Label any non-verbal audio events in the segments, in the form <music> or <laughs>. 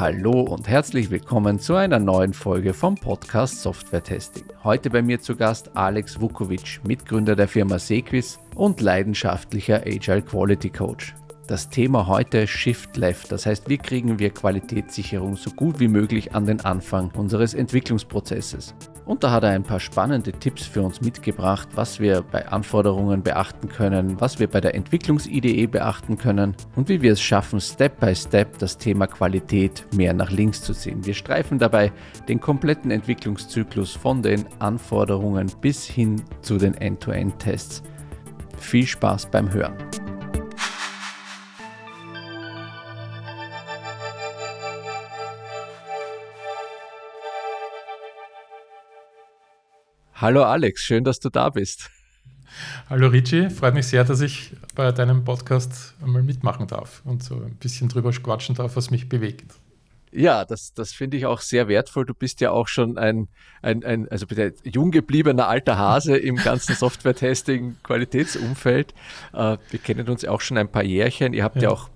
Hallo und herzlich willkommen zu einer neuen Folge vom Podcast Software Testing. Heute bei mir zu Gast Alex Vukovic, Mitgründer der Firma Sequis und leidenschaftlicher Agile Quality Coach. Das Thema heute Shift Left, das heißt, wie kriegen wir Qualitätssicherung so gut wie möglich an den Anfang unseres Entwicklungsprozesses. Und da hat er ein paar spannende Tipps für uns mitgebracht, was wir bei Anforderungen beachten können, was wir bei der Entwicklungsidee beachten können und wie wir es schaffen, Step by Step das Thema Qualität mehr nach links zu ziehen. Wir streifen dabei den kompletten Entwicklungszyklus von den Anforderungen bis hin zu den End-to-End-Tests. Viel Spaß beim Hören. Hallo Alex, schön, dass du da bist. Hallo Richie, freut mich sehr, dass ich bei deinem Podcast einmal mitmachen darf und so ein bisschen drüber quatschen darf, was mich bewegt. Ja, das, das finde ich auch sehr wertvoll. Du bist ja auch schon ein, ein, ein also ein jung gebliebener alter Hase im ganzen Software-Testing, Qualitätsumfeld. Äh, wir kennen uns auch schon ein paar Jährchen. Ihr habt ja, ja auch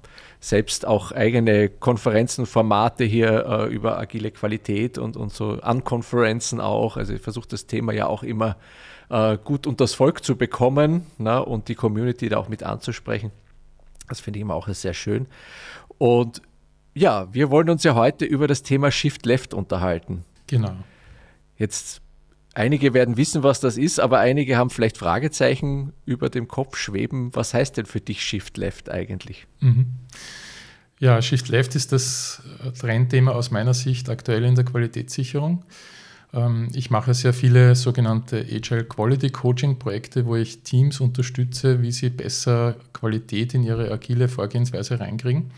selbst auch eigene Konferenzen, Formate hier äh, über agile Qualität und, und so Unkonferenzen auch. Also ich versuche das Thema ja auch immer äh, gut unter das Volk zu bekommen na, und die Community da auch mit anzusprechen. Das finde ich immer auch sehr schön. Und ja, wir wollen uns ja heute über das Thema Shift Left unterhalten. Genau. Jetzt Einige werden wissen, was das ist, aber einige haben vielleicht Fragezeichen über dem Kopf schweben. Was heißt denn für dich Shift Left eigentlich? Mhm. Ja, Shift Left ist das Trendthema aus meiner Sicht aktuell in der Qualitätssicherung. Ähm, ich mache sehr viele sogenannte Agile Quality Coaching Projekte, wo ich Teams unterstütze, wie sie besser Qualität in ihre agile Vorgehensweise reinkriegen.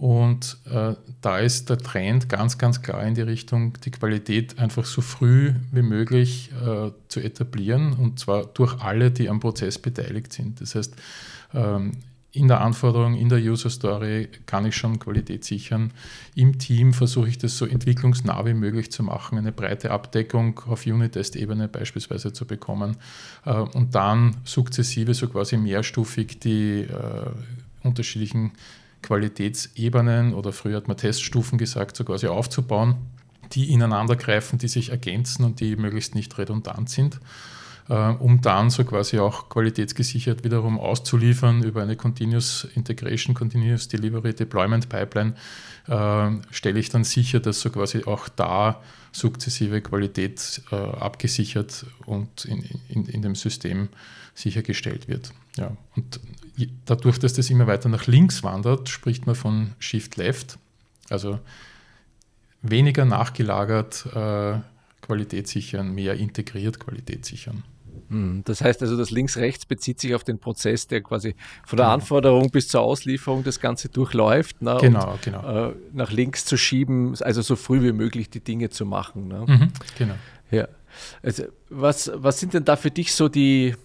Und äh, da ist der Trend ganz, ganz klar in die Richtung, die Qualität einfach so früh wie möglich äh, zu etablieren und zwar durch alle, die am Prozess beteiligt sind. Das heißt, ähm, in der Anforderung, in der User Story kann ich schon Qualität sichern. Im Team versuche ich das so entwicklungsnah wie möglich zu machen, eine breite Abdeckung auf Unit-Test-Ebene beispielsweise zu bekommen äh, und dann sukzessive, so quasi mehrstufig die äh, unterschiedlichen Qualitätsebenen oder früher hat man Teststufen gesagt, so quasi aufzubauen, die ineinandergreifen, die sich ergänzen und die möglichst nicht redundant sind, um dann so quasi auch qualitätsgesichert wiederum auszuliefern über eine Continuous Integration, Continuous Delivery Deployment Pipeline, äh, stelle ich dann sicher, dass so quasi auch da sukzessive Qualität äh, abgesichert und in, in, in dem System sichergestellt wird. Ja, und dadurch, dass das immer weiter nach links wandert, spricht man von Shift Left, also weniger nachgelagert äh, Qualität sichern, mehr integriert Qualität sichern. Hm, das heißt also, das Links-Rechts bezieht sich auf den Prozess, der quasi von der genau. Anforderung bis zur Auslieferung das Ganze durchläuft. Ne? Genau, und, genau. Äh, nach links zu schieben, also so früh wie möglich die Dinge zu machen. Ne? Mhm, genau. Ja. Also, was, was sind denn da für dich so die,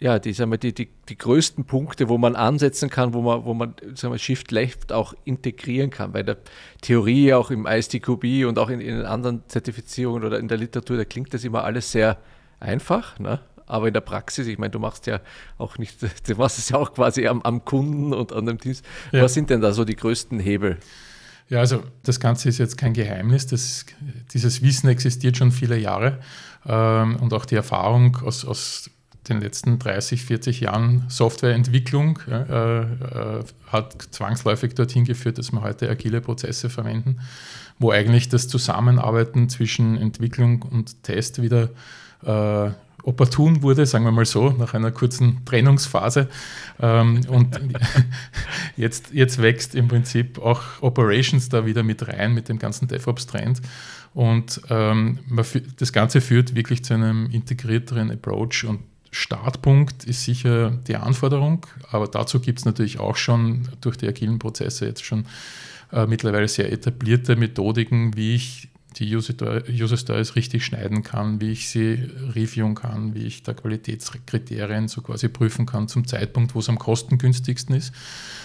ja, die, sagen wir, die, die, die größten Punkte, wo man ansetzen kann, wo man, wo man sagen wir, Shift Left auch integrieren kann. Bei der Theorie, auch im ISTQB und auch in, in anderen Zertifizierungen oder in der Literatur, da klingt das immer alles sehr einfach. Ne? Aber in der Praxis, ich meine, du machst ja auch nicht, <laughs> du machst es ja auch quasi am, am Kunden und an dem Teams. Ja. Was sind denn da so die größten Hebel? Ja, also das Ganze ist jetzt kein Geheimnis. Das, dieses Wissen existiert schon viele Jahre ähm, und auch die Erfahrung aus, aus den letzten 30, 40 Jahren Softwareentwicklung äh, äh, hat zwangsläufig dorthin geführt, dass wir heute agile Prozesse verwenden, wo eigentlich das Zusammenarbeiten zwischen Entwicklung und Test wieder äh, opportun wurde, sagen wir mal so, nach einer kurzen Trennungsphase. Ähm, und <laughs> jetzt, jetzt wächst im Prinzip auch Operations da wieder mit rein, mit dem ganzen DevOps-Trend. Und ähm, das Ganze führt wirklich zu einem integrierteren Approach und Startpunkt ist sicher die Anforderung, aber dazu gibt es natürlich auch schon durch die agilen Prozesse jetzt schon äh, mittlerweile sehr etablierte Methodiken, wie ich die User Stories richtig schneiden kann, wie ich sie reviewen kann, wie ich da Qualitätskriterien so quasi prüfen kann zum Zeitpunkt, wo es am kostengünstigsten ist.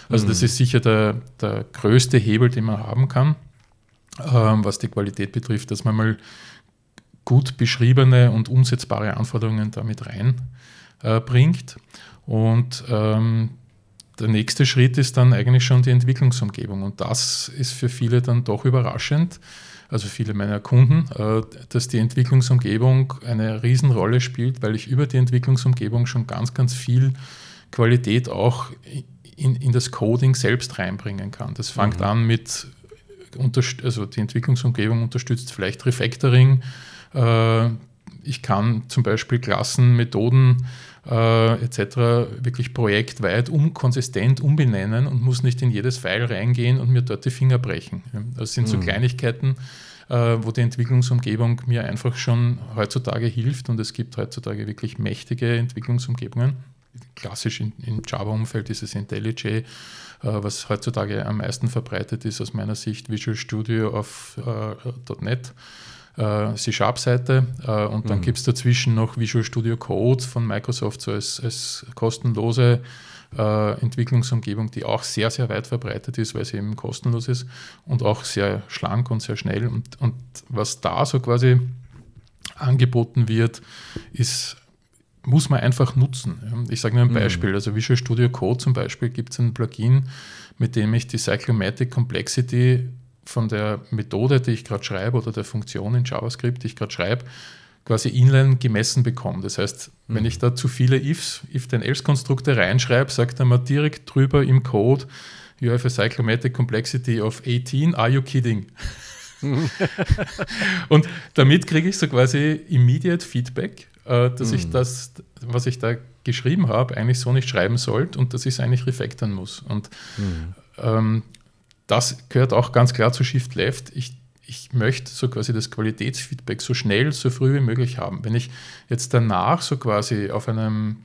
Also mhm. das ist sicher der, der größte Hebel, den man haben kann, ähm, was die Qualität betrifft, dass man mal gut beschriebene und umsetzbare Anforderungen damit reinbringt. Äh, und ähm, der nächste Schritt ist dann eigentlich schon die Entwicklungsumgebung. Und das ist für viele dann doch überraschend, also viele meiner Kunden, äh, dass die Entwicklungsumgebung eine Riesenrolle spielt, weil ich über die Entwicklungsumgebung schon ganz, ganz viel Qualität auch in, in das Coding selbst reinbringen kann. Das fängt mhm. an mit, also die Entwicklungsumgebung unterstützt vielleicht Refactoring. Äh, ich kann zum Beispiel Klassen, Methoden äh, etc. wirklich projektweit um, konsistent umbenennen und muss nicht in jedes File reingehen und mir dort die Finger brechen. Das sind so mhm. Kleinigkeiten, äh, wo die Entwicklungsumgebung mir einfach schon heutzutage hilft und es gibt heutzutage wirklich mächtige Entwicklungsumgebungen. Klassisch im Java-Umfeld ist es IntelliJ, äh, was heutzutage am meisten verbreitet ist aus meiner Sicht Visual Studio auf äh, .NET äh, C-Sharp-Seite äh, und dann mhm. gibt es dazwischen noch Visual Studio Code von Microsoft so als, als kostenlose äh, Entwicklungsumgebung, die auch sehr, sehr weit verbreitet ist, weil sie eben kostenlos ist und auch sehr schlank und sehr schnell. Und, und was da so quasi angeboten wird, ist muss man einfach nutzen. Ich sage nur ein mhm. Beispiel. Also Visual Studio Code zum Beispiel gibt es ein Plugin, mit dem ich die Cyclomatic Complexity von der Methode, die ich gerade schreibe oder der Funktion in JavaScript, die ich gerade schreibe, quasi inline gemessen bekomme. Das heißt, mhm. wenn ich da zu viele ifs, if then else Konstrukte reinschreibe, sagt er mal direkt drüber im Code, you have a cyclomatic complexity of 18, are you kidding? <laughs> und damit kriege ich so quasi immediate Feedback, äh, dass mhm. ich das, was ich da geschrieben habe, eigentlich so nicht schreiben sollte und dass ich es eigentlich refactoren muss. Und mhm. ähm, das gehört auch ganz klar zu Shift Left. Ich, ich möchte so quasi das Qualitätsfeedback so schnell, so früh wie möglich haben. Wenn ich jetzt danach so quasi auf einem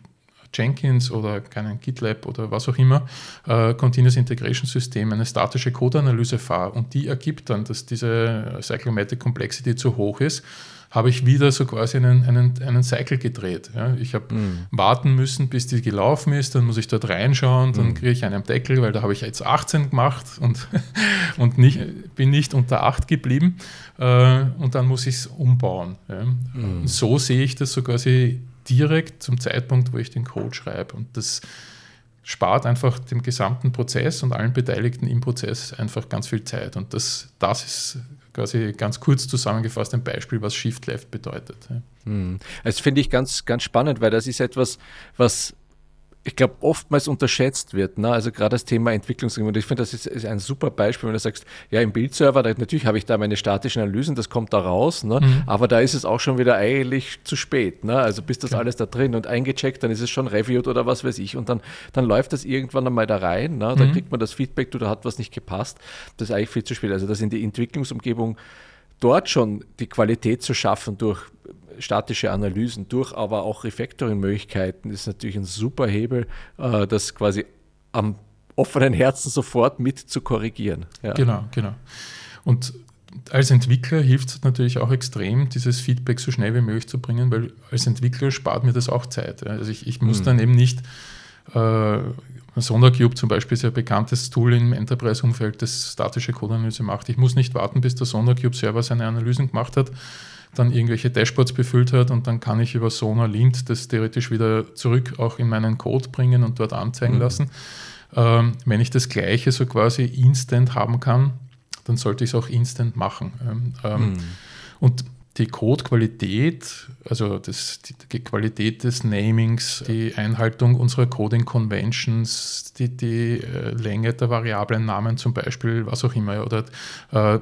Jenkins oder keinen GitLab oder was auch immer, äh, Continuous Integration System, eine statische Codeanalyse fahre und die ergibt dann, dass diese Cyclomatic Complexity zu hoch ist, habe ich wieder so quasi einen, einen, einen Cycle gedreht. Ja. Ich habe mhm. warten müssen, bis die gelaufen ist, dann muss ich dort reinschauen, dann mhm. kriege ich einen Deckel, weil da habe ich jetzt 18 gemacht und, <laughs> und nicht, bin nicht unter 8 geblieben äh, und dann muss ich es umbauen. Ja. Mhm. So sehe ich das so quasi direkt zum Zeitpunkt, wo ich den Code schreibe und das spart einfach dem gesamten Prozess und allen Beteiligten im Prozess einfach ganz viel Zeit und das, das ist quasi ganz kurz zusammengefasst ein Beispiel, was Shift Left bedeutet. Hm. Das finde ich ganz, ganz spannend, weil das ist etwas, was ich glaube, oftmals unterschätzt wird. Ne? Also gerade das Thema Entwicklungsumgebung. Ich finde, das ist, ist, ein super Beispiel, wenn du sagst, ja, im Bildserver, da, natürlich habe ich da meine statischen Analysen, das kommt da raus, ne? Mhm. aber da ist es auch schon wieder eigentlich zu spät. Ne? Also bis das ja. alles da drin und eingecheckt, dann ist es schon reviewed oder was weiß ich und dann, dann läuft das irgendwann einmal da rein. Ne? Dann mhm. kriegt man das Feedback, du, da hat was nicht gepasst. Das ist eigentlich viel zu spät. Also das in die Entwicklungsumgebung dort schon die Qualität zu schaffen durch statische Analysen durch, aber auch Refactoring-Möglichkeiten ist natürlich ein super Hebel, äh, das quasi am offenen Herzen sofort mit zu korrigieren. Ja. Genau, genau. Und als Entwickler hilft es natürlich auch extrem, dieses Feedback so schnell wie möglich zu bringen, weil als Entwickler spart mir das auch Zeit. Also ich, ich muss mhm. dann eben nicht äh, SonarCube zum Beispiel ist ja ein bekanntes Tool im Enterprise-Umfeld, das statische Codeanalyse macht. Ich muss nicht warten, bis der SonarCube-Server seine Analysen gemacht hat dann irgendwelche Dashboards befüllt hat und dann kann ich über Sonar Lint das theoretisch wieder zurück auch in meinen Code bringen und dort anzeigen mhm. lassen. Ähm, wenn ich das Gleiche so quasi instant haben kann, dann sollte ich es auch instant machen. Ähm, ähm mhm. Und die Codequalität, also das, die, Qualität des Namings, die Einhaltung unserer Coding Conventions, die, die äh, Länge der Variablennamen zum Beispiel, was auch immer, oder äh,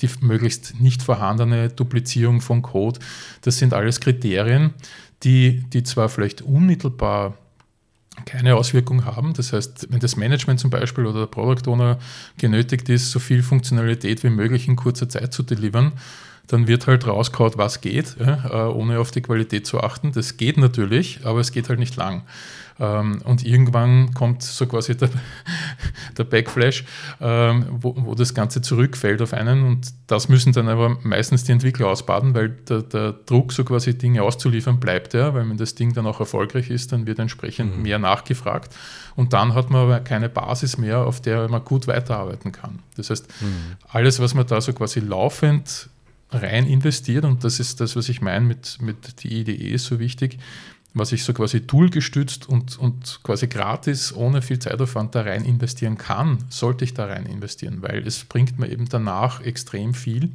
die, die möglichst nicht vorhandene Duplizierung von Code, das sind alles Kriterien, die, die zwar vielleicht unmittelbar keine Auswirkung haben. Das heißt, wenn das Management zum Beispiel oder der Product Owner genötigt ist, so viel Funktionalität wie möglich in kurzer Zeit zu delivern, dann wird halt rausgehauen, was geht, ja, äh, ohne auf die Qualität zu achten. Das geht natürlich, aber es geht halt nicht lang. Ähm, und irgendwann kommt so quasi der, <laughs> der Backflash, ähm, wo, wo, das Ganze zurückfällt auf einen und das müssen dann aber meistens die Entwickler ausbaden, weil der, der Druck, so quasi Dinge auszuliefern, bleibt ja, weil wenn das Ding dann auch erfolgreich ist, dann wird entsprechend mhm. mehr nachgefragt und dann hat man aber keine Basis mehr, auf der man gut weiterarbeiten kann. Das heißt, mhm. alles, was man da so quasi laufend rein investiert und das ist das, was ich meine mit, mit die Idee ist so wichtig. was ich so quasi toolgestützt und, und quasi gratis, ohne viel Zeitaufwand da rein investieren kann, sollte ich da rein investieren, weil es bringt mir eben danach extrem viel.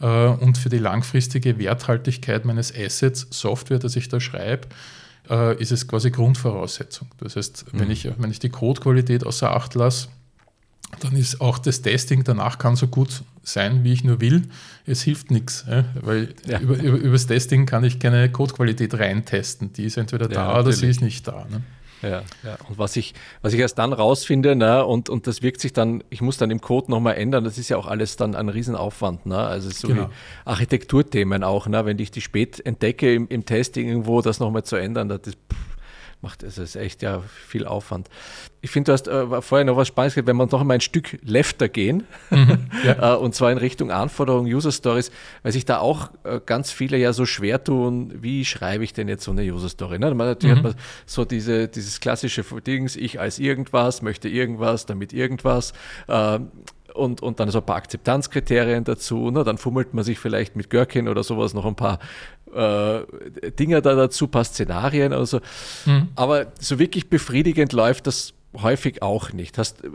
Äh, und für die langfristige Werthaltigkeit meines Assets, Software, das ich da schreibe, äh, ist es quasi Grundvoraussetzung. Das heißt, mhm. wenn, ich, wenn ich die Codequalität außer Acht lasse, dann ist auch das Testing danach kann so gut sein, wie ich nur will. Es hilft nichts, weil ja. über, über, das Testing kann ich keine Codequalität reintesten. Die ist entweder da ja, oder sie ist nicht da. Ne? Ja, ja. Und was ich, was ich erst dann rausfinde, ne, und, und das wirkt sich dann, ich muss dann im Code nochmal ändern, das ist ja auch alles dann ein Riesenaufwand. Ne? Also so genau. wie Architekturthemen auch, ne? wenn ich die spät entdecke im, im Testing irgendwo, das nochmal zu ändern, das ist, pff, macht es ist echt ja viel Aufwand. Ich finde, du hast äh, vorher noch was Spannendes gesagt, wenn wir noch einmal ein Stück lefter gehen, mhm, <laughs> ja. äh, und zwar in Richtung Anforderungen, User Stories, weil sich da auch äh, ganz viele ja so schwer tun, wie schreibe ich denn jetzt so eine User Story? Ne? Man, natürlich mhm. hat man so diese, dieses klassische Dings, ich als irgendwas, möchte irgendwas, damit irgendwas. Äh, und, und dann so ein paar Akzeptanzkriterien dazu. Ne? Dann fummelt man sich vielleicht mit Gherkin oder sowas noch ein paar äh, Dinger da dazu, paar Szenarien. Also. Mhm. Aber so wirklich befriedigend läuft das häufig auch nicht. Hast, äh,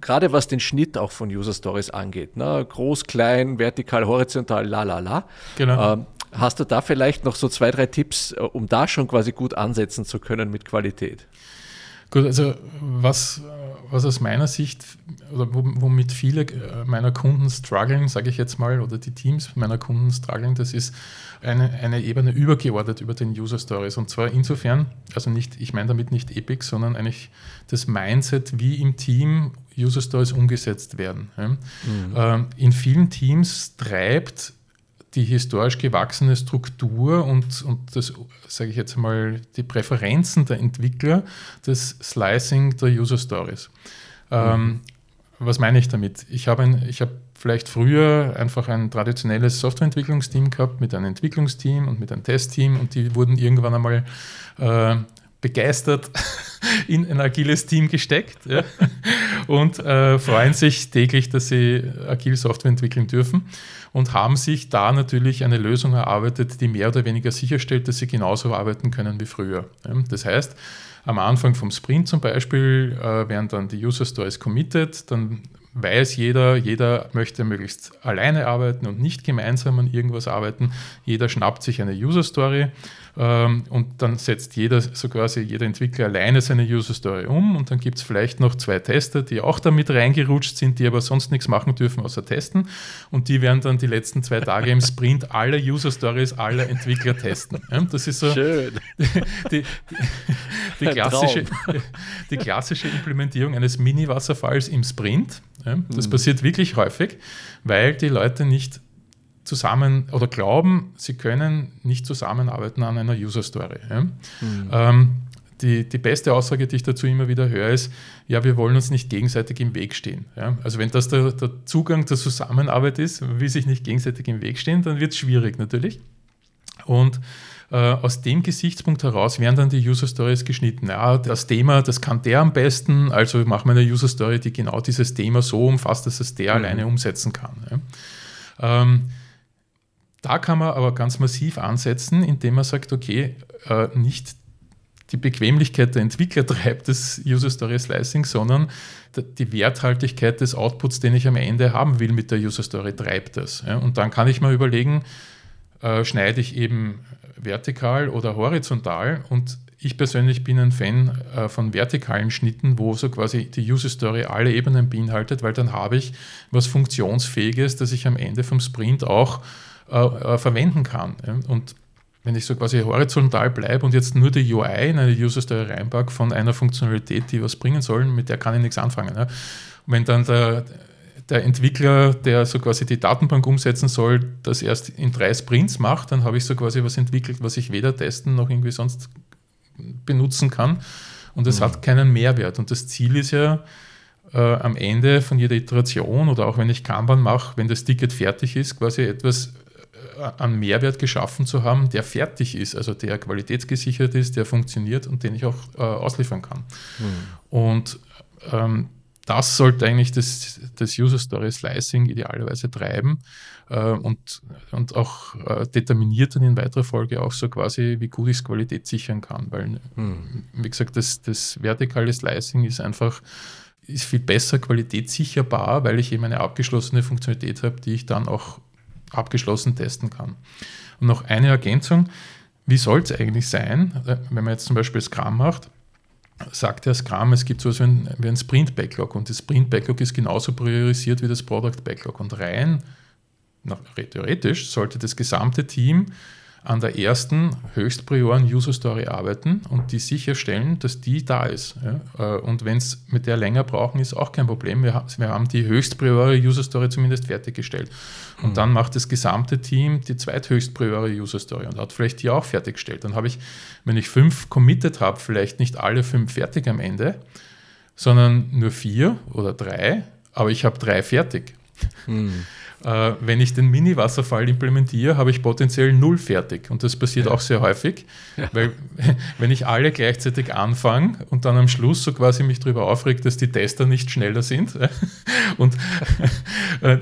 gerade was den Schnitt auch von User Stories angeht, ne? groß, klein, vertikal, horizontal, la la la. Genau. Ähm, hast du da vielleicht noch so zwei, drei Tipps, äh, um da schon quasi gut ansetzen zu können mit Qualität? Gut, also was, was aus meiner Sicht oder womit viele äh, meiner Kunden strugglen, sage ich jetzt mal, oder die Teams meiner Kunden strugglen, das ist eine, eine Ebene übergeordnet über den User Stories. Und zwar insofern, also nicht, ich meine damit nicht Epic, sondern eigentlich das Mindset, wie im Team User Stories umgesetzt werden. Mhm. Ähm, in vielen Teams treibt die historisch gewachsene Struktur und, und das, sage ich jetzt mal, die Präferenzen der Entwickler, das Slicing der User Stories. Mhm. Ähm, was meine ich damit? Ich habe hab vielleicht früher einfach ein traditionelles Softwareentwicklungsteam gehabt mit einem Entwicklungsteam und mit einem Testteam und die wurden irgendwann einmal äh, begeistert <laughs> in ein agiles Team gesteckt ja, und äh, freuen sich täglich, dass sie agil Software entwickeln dürfen und haben sich da natürlich eine Lösung erarbeitet, die mehr oder weniger sicherstellt, dass sie genauso arbeiten können wie früher. Das heißt, am Anfang vom Sprint zum Beispiel äh, werden dann die User Stories committed, dann weiß jeder, jeder möchte möglichst alleine arbeiten und nicht gemeinsam an irgendwas arbeiten. Jeder schnappt sich eine User Story ähm, und dann setzt jeder, so quasi jeder Entwickler alleine seine User Story um und dann gibt es vielleicht noch zwei Tester, die auch damit reingerutscht sind, die aber sonst nichts machen dürfen außer testen und die werden dann die letzten zwei Tage im Sprint alle User Stories aller Entwickler testen. Ja, das ist so Schön. Die, die, die, klassische, die klassische Implementierung eines Mini-Wasserfalls im Sprint. Das mhm. passiert wirklich häufig, weil die Leute nicht zusammen oder glauben, sie können nicht zusammenarbeiten an einer User Story. Mhm. Ähm, die, die beste Aussage, die ich dazu immer wieder höre, ist, ja, wir wollen uns nicht gegenseitig im Weg stehen. Ja? Also wenn das der, der Zugang zur Zusammenarbeit ist, will sich nicht gegenseitig im Weg stehen, dann wird es schwierig natürlich. Und aus dem Gesichtspunkt heraus werden dann die User Stories geschnitten. Ja, das Thema, das kann der am besten, also machen wir eine User Story, die genau dieses Thema so umfasst, dass es der mhm. alleine umsetzen kann. Ja. Ähm, da kann man aber ganz massiv ansetzen, indem man sagt, okay, äh, nicht die Bequemlichkeit der Entwickler <laughs> treibt das User Story Slicing, sondern die Werthaltigkeit des Outputs, den ich am Ende haben will mit der User Story, treibt das. Und dann kann ich mal überlegen, äh, schneide ich eben vertikal oder horizontal und ich persönlich bin ein Fan äh, von vertikalen Schnitten, wo so quasi die User Story alle Ebenen beinhaltet, weil dann habe ich was Funktionsfähiges, das ich am Ende vom Sprint auch äh, äh, verwenden kann. Und wenn ich so quasi horizontal bleibe und jetzt nur die UI in eine User Story reinpacke von einer Funktionalität, die was bringen soll, mit der kann ich nichts anfangen. Wenn dann der, der Entwickler, der so quasi die Datenbank umsetzen soll, das erst in drei Sprints macht, dann habe ich so quasi was entwickelt, was ich weder testen noch irgendwie sonst benutzen kann. Und es mhm. hat keinen Mehrwert. Und das Ziel ist ja, äh, am Ende von jeder Iteration oder auch wenn ich Kanban mache, wenn das Ticket fertig ist, quasi etwas an Mehrwert geschaffen zu haben, der fertig ist, also der qualitätsgesichert ist, der funktioniert und den ich auch äh, ausliefern kann. Mhm. Und ähm, das sollte eigentlich das, das User Story Slicing idealerweise treiben äh, und, und auch äh, determiniert dann in weiterer Folge auch so quasi, wie gut ich es Qualität sichern kann. Weil, hm. wie gesagt, das, das vertikale Slicing ist einfach ist viel besser qualitätssicherbar, weil ich eben eine abgeschlossene Funktionalität habe, die ich dann auch abgeschlossen testen kann. Und noch eine Ergänzung, wie soll es eigentlich sein, äh, wenn man jetzt zum Beispiel Scrum macht, sagt der Scrum, es gibt so etwas wie ein Sprint-Backlog und das Sprint-Backlog ist genauso priorisiert wie das Product-Backlog. Und rein, theoretisch, sollte das gesamte Team an der ersten höchstprioren User Story arbeiten und die sicherstellen, dass die da ist. Ja? Äh, und wenn es mit der länger brauchen, ist auch kein Problem. Wir, wir haben die höchstpriore User Story zumindest fertiggestellt. Und mhm. dann macht das gesamte Team die zweithöchstpriore User Story und hat vielleicht die auch fertiggestellt. Dann habe ich, wenn ich fünf committed habe, vielleicht nicht alle fünf fertig am Ende, sondern nur vier oder drei, aber ich habe drei fertig. Mhm. Äh, wenn ich den Mini-Wasserfall implementiere, habe ich potenziell null fertig. Und das passiert ja. auch sehr häufig, ja. weil <laughs> wenn ich alle gleichzeitig anfange und dann am Schluss so quasi mich darüber aufregt, dass die Tester nicht schneller sind <laughs> und <laughs> äh,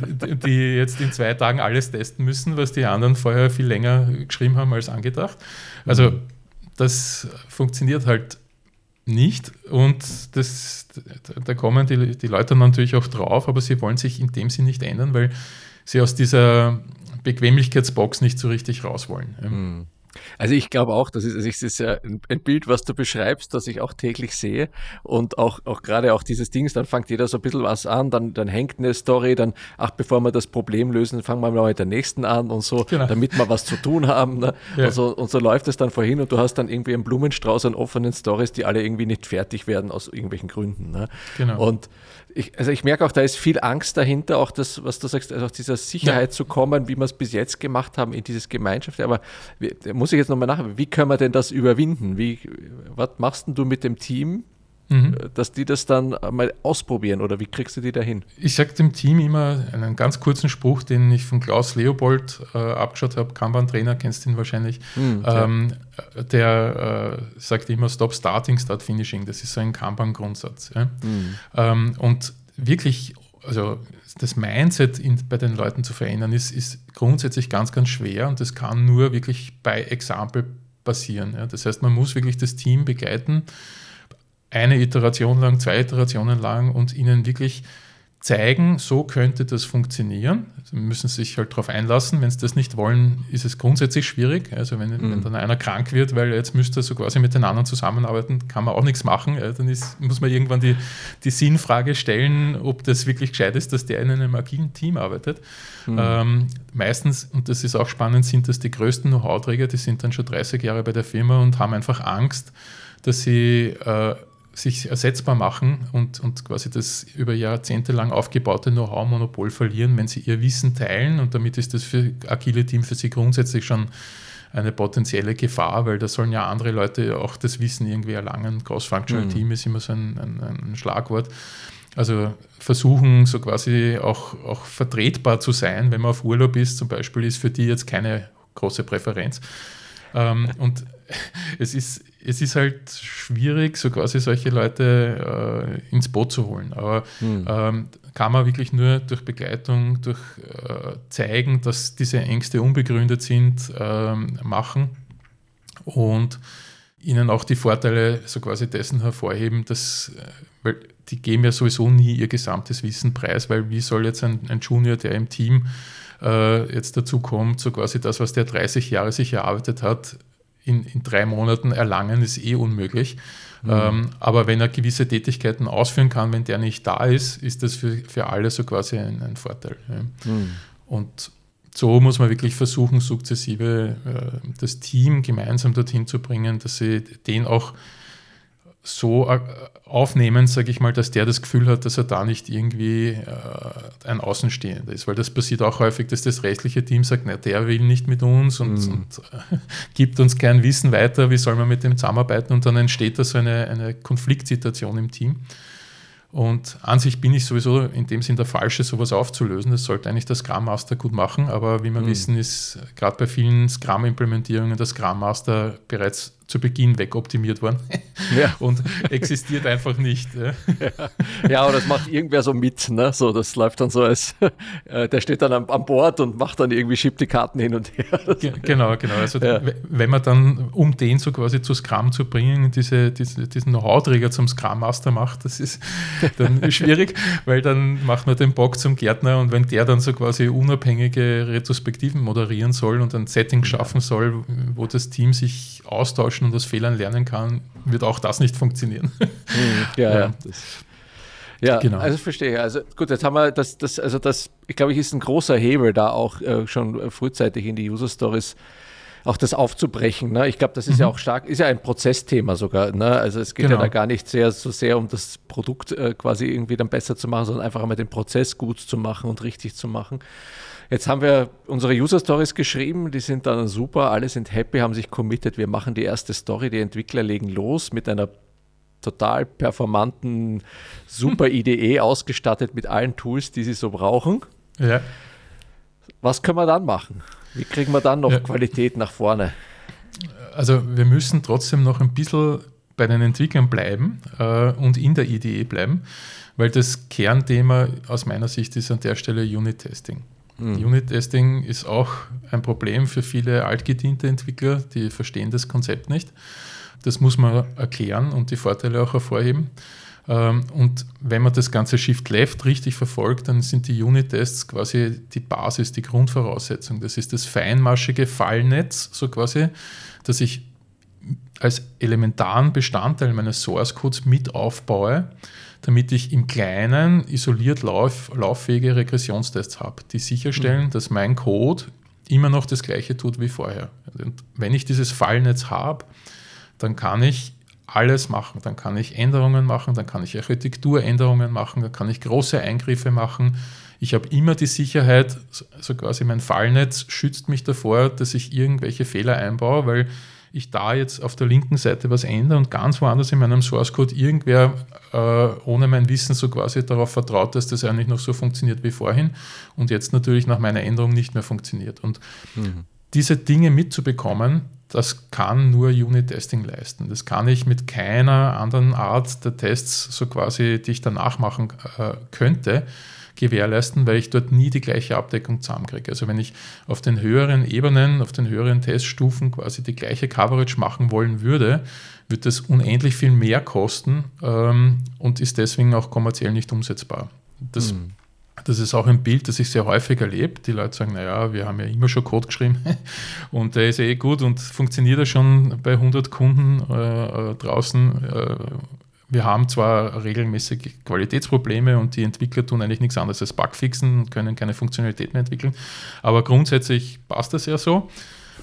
die jetzt in zwei Tagen alles testen müssen, was die anderen vorher viel länger geschrieben haben als angedacht. Also mhm. das funktioniert halt nicht und das, da kommen die, die Leute natürlich auch drauf, aber sie wollen sich in dem Sinn nicht ändern, weil sie aus dieser Bequemlichkeitsbox nicht so richtig raus wollen. Mhm. Also ich glaube auch, das ist, also das ist ja ein Bild, was du beschreibst, das ich auch täglich sehe und auch, auch gerade auch dieses Ding, dann fängt jeder so ein bisschen was an, dann, dann hängt eine Story, dann, ach, bevor wir das Problem lösen, fangen wir mal mit der nächsten an und so, genau. damit wir was zu tun haben. Ne? Ja. Und, so, und so läuft es dann vorhin und du hast dann irgendwie einen Blumenstrauß an offenen Stories, die alle irgendwie nicht fertig werden aus irgendwelchen Gründen. Ne? Genau. Und ich, also ich merke auch, da ist viel Angst dahinter, auch das, was du sagst, also aus dieser Sicherheit ja. zu kommen, wie wir es bis jetzt gemacht haben in dieses Gemeinschaft. Aber muss ich jetzt nochmal nach, wie können wir denn das überwinden? Wie, was machst du mit dem Team, mhm. dass die das dann mal ausprobieren oder wie kriegst du die dahin? Ich sage dem Team immer einen ganz kurzen Spruch, den ich von Klaus Leopold äh, abgeschaut habe, Kanban-Trainer, kennst du ihn wahrscheinlich. Mhm, ähm, der äh, sagt immer Stop Starting, Start Finishing. Das ist so ein Kanban-Grundsatz. Ja? Mhm. Ähm, und wirklich, also das Mindset in, bei den Leuten zu verändern, ist, ist grundsätzlich ganz, ganz schwer und das kann nur wirklich bei Example passieren. Ja? Das heißt, man muss wirklich das Team begleiten eine Iteration lang, zwei Iterationen lang und ihnen wirklich zeigen, so könnte das funktionieren. Sie müssen sich halt darauf einlassen. Wenn sie das nicht wollen, ist es grundsätzlich schwierig. Also wenn, mhm. wenn dann einer krank wird, weil jetzt müsste er so quasi mit den anderen zusammenarbeiten, kann man auch nichts machen. Dann ist, muss man irgendwann die, die Sinnfrage stellen, ob das wirklich gescheit ist, dass der in einem agilen Team arbeitet. Mhm. Ähm, meistens, und das ist auch spannend, sind das die größten Know-how-Träger, die sind dann schon 30 Jahre bei der Firma und haben einfach Angst, dass sie äh, sich ersetzbar machen und, und quasi das über Jahrzehnte lang aufgebaute Know-how-Monopol verlieren, wenn sie ihr Wissen teilen. Und damit ist das für agile Team für sie grundsätzlich schon eine potenzielle Gefahr, weil da sollen ja andere Leute auch das Wissen irgendwie erlangen. Cross-Functional mhm. Team ist immer so ein, ein, ein, Schlagwort. Also versuchen so quasi auch, auch vertretbar zu sein, wenn man auf Urlaub ist, zum Beispiel, ist für die jetzt keine große Präferenz. Ähm, und <laughs> es ist, es ist halt schwierig, so quasi solche Leute äh, ins Boot zu holen. Aber hm. ähm, kann man wirklich nur durch Begleitung, durch äh, Zeigen, dass diese Ängste unbegründet sind, ähm, machen und ihnen auch die Vorteile so quasi dessen hervorheben, dass, äh, weil die geben ja sowieso nie ihr gesamtes Wissen preis, weil wie soll jetzt ein, ein Junior, der im Team äh, jetzt dazu kommt, so quasi das, was der 30 Jahre sich erarbeitet hat, in, in drei Monaten erlangen, ist eh unmöglich. Mhm. Ähm, aber wenn er gewisse Tätigkeiten ausführen kann, wenn der nicht da ist, ist das für, für alle so quasi ein, ein Vorteil. Ja. Mhm. Und so muss man wirklich versuchen, sukzessive äh, das Team gemeinsam dorthin zu bringen, dass sie den auch so äh, aufnehmen, sage ich mal, dass der das Gefühl hat, dass er da nicht irgendwie äh, ein Außenstehender ist. Weil das passiert auch häufig, dass das restliche Team sagt, na, der will nicht mit uns und, mhm. und äh, <laughs> gibt uns kein Wissen weiter, wie soll man mit dem zusammenarbeiten und dann entsteht da so eine, eine Konfliktsituation im Team. Und an sich bin ich sowieso in dem Sinn der Falsche, sowas aufzulösen. Das sollte eigentlich der Scrum Master gut machen, aber wie wir mhm. wissen, ist gerade bei vielen Scrum-Implementierungen der Scrum Master bereits zu Beginn wegoptimiert worden <laughs> ja. und existiert einfach nicht. Ja. ja, oder das macht irgendwer so mit, ne? So, das läuft dann so als, <laughs> äh, der steht dann am, am Board und macht dann irgendwie, schiebt die Karten hin und her. genau, genau. Also ja. wenn man dann, um den so quasi zu Scrum zu bringen, diese, diese, diesen Know-how-Träger zum Scrum Master macht, das ist <laughs> dann schwierig, weil dann macht man den Bock zum Gärtner und wenn der dann so quasi unabhängige Retrospektiven moderieren soll und ein Setting schaffen soll, wo das Team sich austauschen und aus Fehlern lernen kann, wird auch das nicht funktionieren. <laughs> Mhm. ja, ja. Das, ja, genau. also verstehe. Also gut, jetzt haben wir das, das also das, ich glaube ich, ist ein großer Hebel da auch äh, schon frühzeitig in die User Stories auch das aufzubrechen. Ne? Ich glaube, das ist mhm. ja auch stark, ist ja ein Prozessthema sogar. Ne? Also es geht genau. ja da gar nicht sehr so sehr um das Produkt äh, quasi irgendwie dann besser zu machen, sondern einfach einmal den Prozess gut zu machen und richtig zu machen. Jetzt haben wir unsere User Stories geschrieben, die sind dann super, alle sind happy, haben sich committed. Wir machen die erste Story, die Entwickler legen los mit einer total performanten, super <laughs> IDE ausgestattet mit allen Tools, die sie so brauchen. Ja. Was können wir dann machen? Wie kriegen wir dann noch ja. Qualität nach vorne? Also wir müssen trotzdem noch ein bisschen bei den Entwicklern bleiben äh, und in der IDE bleiben, weil das Kernthema aus meiner Sicht ist an der Stelle Unit-Testing. Mhm. Unit-Testing ist auch ein Problem für viele altgediente Entwickler, die verstehen das Konzept nicht. Das muss man erklären und die Vorteile auch hervorheben. Ähm, und wenn man das ganze Shift Left richtig verfolgt, dann sind die Unit-Tests quasi die Basis, die Grundvoraussetzung. Das ist das feinmaschige Fallnetz, so quasi, das ich als elementaren Bestandteil meines Source Codes mit aufbaue damit ich im Kleinen isoliert lauf, lauffähige Regressionstests habe, die sicherstellen, mhm. dass mein Code immer noch das gleiche tut wie vorher. Und wenn ich dieses Fallnetz habe, dann kann ich alles machen. Dann kann ich Änderungen machen, dann kann ich Architekturänderungen machen, dann kann ich große Eingriffe machen. Ich habe immer die Sicherheit, so quasi mein Fallnetz schützt mich davor, dass ich irgendwelche Fehler einbaue, weil ich da jetzt auf der linken Seite was ändere und ganz woanders in meinem Source Code irgendwer äh, ohne mein Wissen so quasi darauf vertraut, dass das eigentlich noch so funktioniert wie vorhin und jetzt natürlich nach meiner Änderung nicht mehr funktioniert. Und mhm. diese Dinge mitzubekommen, das kann nur Unit-Testing leisten. Das kann ich mit keiner anderen Art der Tests so quasi, die ich danach machen äh, könnte gewährleisten, weil ich dort nie die gleiche Abdeckung zusammenkriege. Also wenn ich auf den höheren Ebenen, auf den höheren Teststufen quasi die gleiche Coverage machen wollen würde, wird das unendlich viel mehr kosten ähm, und ist deswegen auch kommerziell nicht umsetzbar. Das, mhm. Das ist auch ein Bild, das ich sehr häufig erlebe. Die Leute sagen, naja, wir haben ja immer schon Code geschrieben <laughs> und der ist eh gut und funktioniert ja schon bei 100 Kunden äh, äh, draußen. Äh, wir haben zwar regelmäßig Qualitätsprobleme und die Entwickler tun eigentlich nichts anderes als Bugfixen und können keine Funktionalität mehr entwickeln, aber grundsätzlich passt das ja so.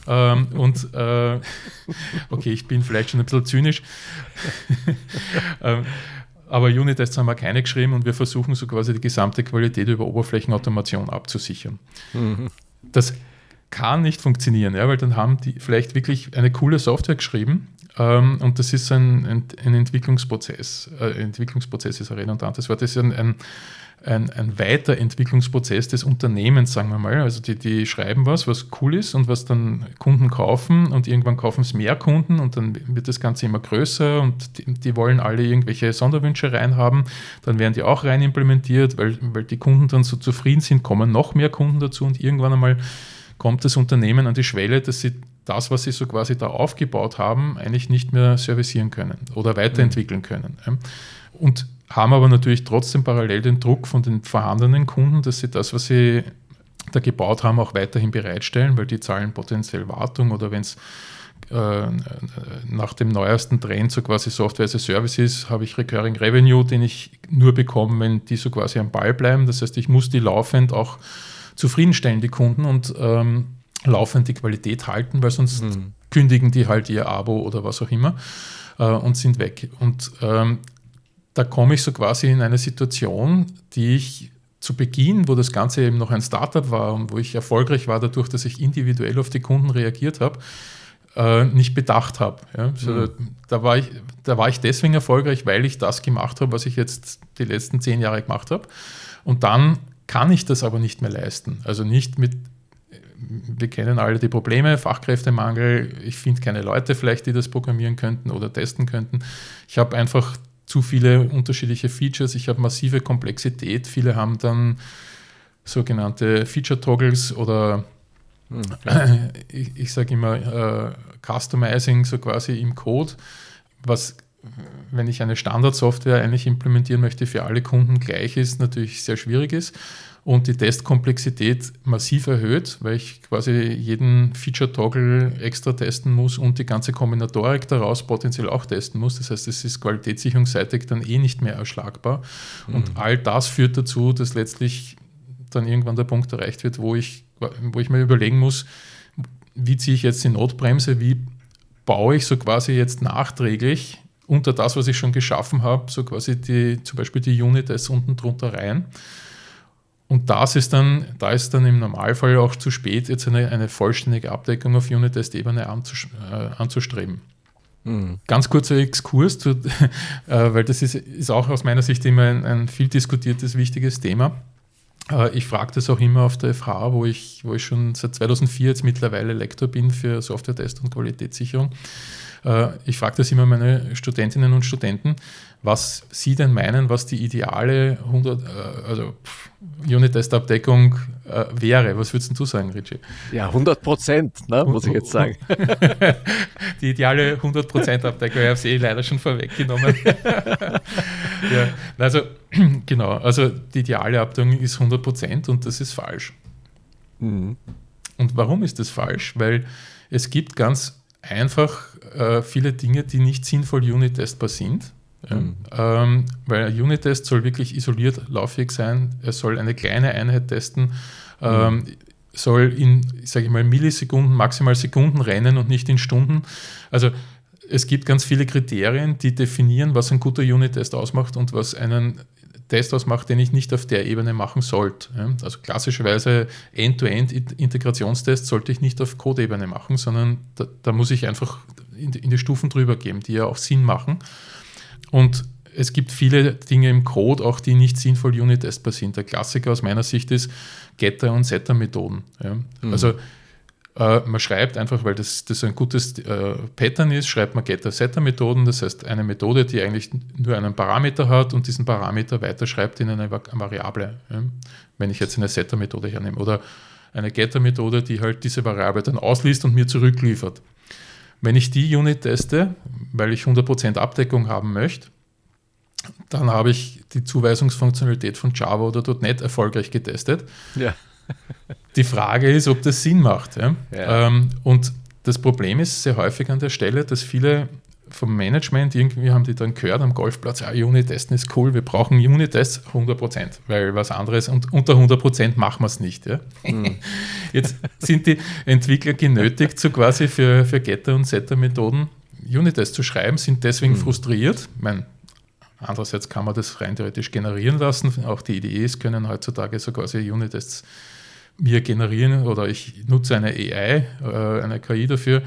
Ähm, und äh, <laughs> okay, ich bin vielleicht schon ein bisschen zynisch. <laughs> ähm, aber Unit-Tests haben wir keine geschrieben und wir versuchen so quasi die gesamte Qualität über Oberflächenautomation abzusichern. Mhm. Das kann nicht funktionieren, ja, weil dann haben die vielleicht wirklich eine coole Software geschrieben, ähm, und das ist ein, ein, ein Entwicklungsprozess. Äh, Entwicklungsprozess ist ein redundantes Wort. Das ist ein, ein, ein, ein Weiterentwicklungsprozess des Unternehmens, sagen wir mal. Also die, die schreiben was, was cool ist und was dann Kunden kaufen und irgendwann kaufen es mehr Kunden und dann wird das Ganze immer größer und die, die wollen alle irgendwelche Sonderwünsche reinhaben. Dann werden die auch rein implementiert, weil, weil die Kunden dann so zufrieden sind, kommen noch mehr Kunden dazu und irgendwann einmal kommt das Unternehmen an die Schwelle, dass sie das, was sie so quasi da aufgebaut haben, eigentlich nicht mehr servicieren können oder weiterentwickeln können. Und haben aber natürlich trotzdem parallel den Druck von den vorhandenen Kunden, dass sie das, was sie da gebaut haben, auch weiterhin bereitstellen, weil die zahlen potenziell Wartung oder wenn es äh, nach dem neuesten Trend so quasi Software as a Service ist, habe ich Recurring Revenue, den ich nur bekomme, wenn die so quasi am Ball bleiben. Das heißt, ich muss die laufend auch zufriedenstellen, die Kunden. Und ähm, laufend die Qualität halten, weil sonst mhm. kündigen die halt ihr Abo oder was auch immer äh, und sind weg. Und ähm, da komme ich so quasi in eine Situation, die ich zu Beginn, wo das Ganze eben noch ein Startup war und wo ich erfolgreich war dadurch, dass ich individuell auf die Kunden reagiert habe, äh, nicht bedacht habe. Ja? Also mhm. da, war ich, da war ich deswegen erfolgreich, weil ich das gemacht habe, was ich jetzt die letzten zehn Jahre gemacht habe. Und dann kann ich das aber nicht mehr leisten. Also nicht mit wir kennen alle die Probleme, Fachkräftemangel, ich finde keine Leute vielleicht, die das programmieren könnten oder testen könnten. Ich habe einfach zu viele unterschiedliche Features, ich habe massive Komplexität, viele haben dann sogenannte Feature-Toggles oder hm, <clears throat> ich, ich sage immer äh, Customizing so quasi im Code, was wenn ich eine Standardsoftware eigentlich implementieren möchte, für alle Kunden gleich ist, natürlich sehr schwierig ist und die Testkomplexität massiv erhöht, weil ich quasi jeden Feature-Toggle extra testen muss und die ganze Kombinatorik daraus potenziell auch testen muss. Das heißt, es ist qualitätssicherungsseitig dann eh nicht mehr erschlagbar. Mhm. Und all das führt dazu, dass letztlich dann irgendwann der Punkt erreicht wird, wo ich, wo ich mir überlegen muss, wie ziehe ich jetzt die Notbremse, wie baue ich so quasi jetzt nachträglich unter das, was ich schon geschaffen habe, so quasi die, zum Beispiel die Unit-Tests unten drunter rein. Und das ist dann, da ist dann im Normalfall auch zu spät, jetzt eine, eine vollständige Abdeckung auf Unit-Test-Ebene anzus äh, anzustreben. Mhm. Ganz kurzer Exkurs, zu, <laughs> äh, weil das ist, ist auch aus meiner Sicht immer ein, ein viel diskutiertes, wichtiges Thema. Äh, ich frage das auch immer auf der FH, wo ich, wo ich schon seit 2004 jetzt mittlerweile Lektor bin für Software-Test und Qualitätssicherung. Äh, ich frage das immer meine Studentinnen und Studenten, was sie denn meinen, was die ideale 100, äh, also Unit-Test-Abdeckung äh, wäre. Was würdest du sagen, Richie? Ja, 100 Prozent, ne, muss ich jetzt sagen. <laughs> die ideale 100 Prozent Abdeckung, ich habe sie eh leider schon vorweggenommen. <laughs> ja, also, <clears throat> genau, also die ideale Abdeckung ist 100 Prozent und das ist falsch. Mhm. Und warum ist das falsch? Weil es gibt ganz einfach äh, viele Dinge, die nicht sinnvoll unit-testbar sind. Mhm. ähm, weil ein Unit-Test soll wirklich isoliert lauffähig sein. Er soll eine kleine Einheit testen, ähm, mhm. soll in, sage ich mal, Millisekunden, maximal Sekunden rennen und nicht in Stunden. Also es gibt ganz viele Kriterien, die definieren, was ein guter Unit-Test ausmacht und was einen Test ausmacht, den ich nicht auf der Ebene machen sollte. Also klassischerweise End-to-End-Integrationstests sollte ich nicht auf Code-Ebene machen, sondern da, da, muss ich einfach in die, in die Stufen drüber geben, die ja auch Sinn machen. Und es gibt viele Dinge im Code, auch die nicht sinnvoll unit-testbar sind. Der Klassiker aus meiner Sicht ist Getter- und Setter-Methoden. Ja. Mhm. Also äh, man schreibt einfach, weil das, das ein gutes äh, Pattern ist, schreibt man Getter-Setter-Methoden. Das heißt, eine Methode, die eigentlich nur einen Parameter hat und diesen Parameter weiterschreibt in eine Variable. Ja. Wenn ich jetzt eine Setter-Methode hernehme. Oder eine Getter-Methode, die halt diese Variable dann ausliest und mir zurückliefert. Wenn ich die Unit teste, weil ich 100% Abdeckung haben möchte, dann habe ich die Zuweisungsfunktionalität von Java oder .NET erfolgreich getestet. Ja. Die Frage ist, ob das Sinn macht. Ja? Ja. Ähm, und das Problem ist sehr häufig an der Stelle, dass viele vom Management, irgendwie haben die dann gehört am Golfplatz, ja, Unit-Testen ist cool, wir brauchen Unit-Tests 100%, weil was anderes und unter 100% machen wir es nicht. Ja? Mhm. <laughs> Jetzt sind die Entwickler genötigt, so quasi für, für Getter- und Setter-Methoden Unit-Tests zu schreiben, sind deswegen mhm. frustriert. Ich meine, andererseits kann man das rein theoretisch generieren lassen. Auch die IDEs können heutzutage so quasi Unit-Tests mir generieren oder ich nutze eine AI, äh, eine KI dafür.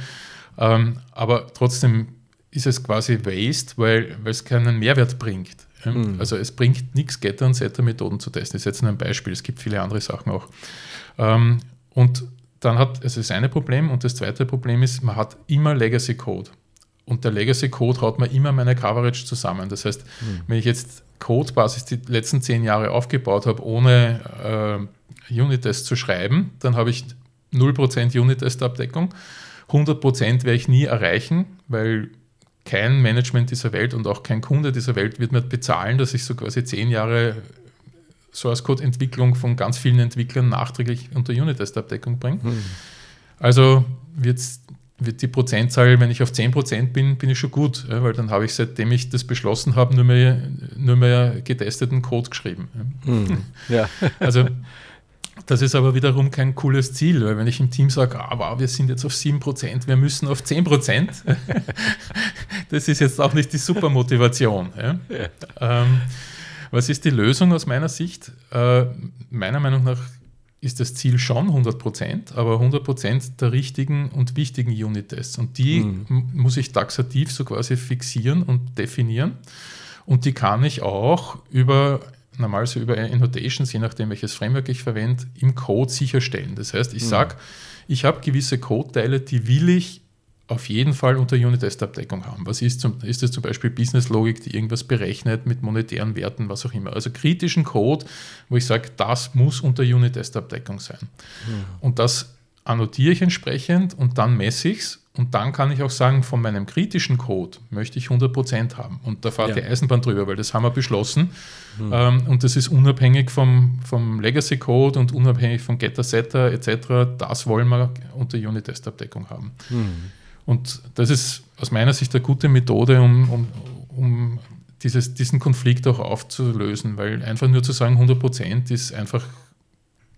Ähm, aber trotzdem ist es quasi Waste, weil, weil es keinen Mehrwert bringt. Mhm. Also es bringt nichts, Getter- und Setter-Methoden zu testen. Das ist jetzt nur ein Beispiel, es gibt viele andere Sachen auch. Ähm, und dann hat, es ist eine Problem und das zweite Problem ist, man hat immer Legacy Code. Und der Legacy Code haut mir immer meine Coverage zusammen. Das heißt, mhm. wenn ich jetzt Codebasis die letzten zehn Jahre aufgebaut habe, ohne äh, Unit-Test zu schreiben, dann habe ich 0% Unit-Test-Abdeckung. 100% werde ich nie erreichen, weil kein Management dieser Welt und auch kein Kunde dieser Welt wird mir bezahlen, dass ich so quasi zehn Jahre Source Code Entwicklung von ganz vielen Entwicklern nachträglich unter Unit-Test-Abdeckung bringe. Hm. Also wird, wird die Prozentzahl, wenn ich auf 10% bin, bin ich schon gut, weil dann habe ich, seitdem ich das beschlossen habe, nur mehr, nur mehr getesteten Code geschrieben. Hm. Ja. <laughs> Also das ist aber wiederum kein cooles Ziel, weil wenn ich im Team sage, ah, wow, wir sind jetzt auf 7%, wir müssen auf 10%, <laughs> das ist jetzt auch nicht die super Motivation. Ja? Ja. Ähm, was ist die Lösung aus meiner Sicht? Äh, meiner Meinung nach ist das Ziel schon 100%, aber 100% der richtigen und wichtigen Unit-Tests. Und die mhm. muss ich taxativ so quasi fixieren und definieren. Und die kann ich auch über normalerweise über Annotations, je nachdem welches Framework ich verwende, im Code sicherstellen. Das heißt, ich mhm. sage, ich habe gewisse Code-Teile, die will ich auf jeden Fall unter Unit-Test-Abdeckung haben. Was ist, zum, ist das zum Beispiel Business-Logik, die irgendwas berechnet mit monetären Werten, was auch immer. Also kritischen Code, wo ich sage, das muss unter Unit-Test-Abdeckung sein. Mhm. Und das annotiere ich entsprechend und dann messe ich es und dann kann ich auch sagen, von meinem kritischen Code möchte ich 100% haben. Und da fahrt ja. die Eisenbahn drüber, weil das haben wir beschlossen. Mhm. Ähm, und das ist unabhängig vom, vom Legacy-Code und unabhängig von Getter, Setter etc. Das wollen wir unter Unit-Test-Abdeckung haben. Mhm. Und das ist aus meiner Sicht eine gute Methode, um, um, um dieses, diesen Konflikt auch aufzulösen, weil einfach nur zu sagen 100% ist einfach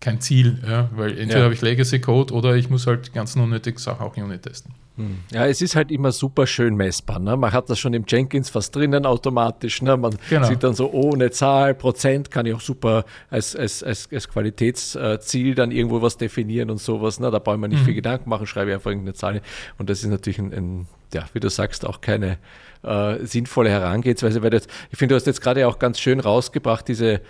kein Ziel, ja, weil entweder ja. habe ich Legacy Code oder ich muss halt die ganzen unnötigen Sachen auch Unit testen. Hm. Ja, es ist halt immer super schön messbar. Ne? Man hat das schon im Jenkins fast drinnen automatisch. Ne? Man genau. sieht dann so, oh, eine Zahl, Prozent kann ich auch super als, als, als, als Qualitätsziel dann irgendwo was definieren und sowas. Ne? Da brauche ich mir nicht mhm. viel Gedanken machen, schreibe ich einfach irgendeine Zahl. Und das ist natürlich ein, ein ja, wie du sagst, auch keine äh, sinnvolle Herangehensweise, weil das, ich finde, du hast jetzt gerade auch ganz schön rausgebracht, diese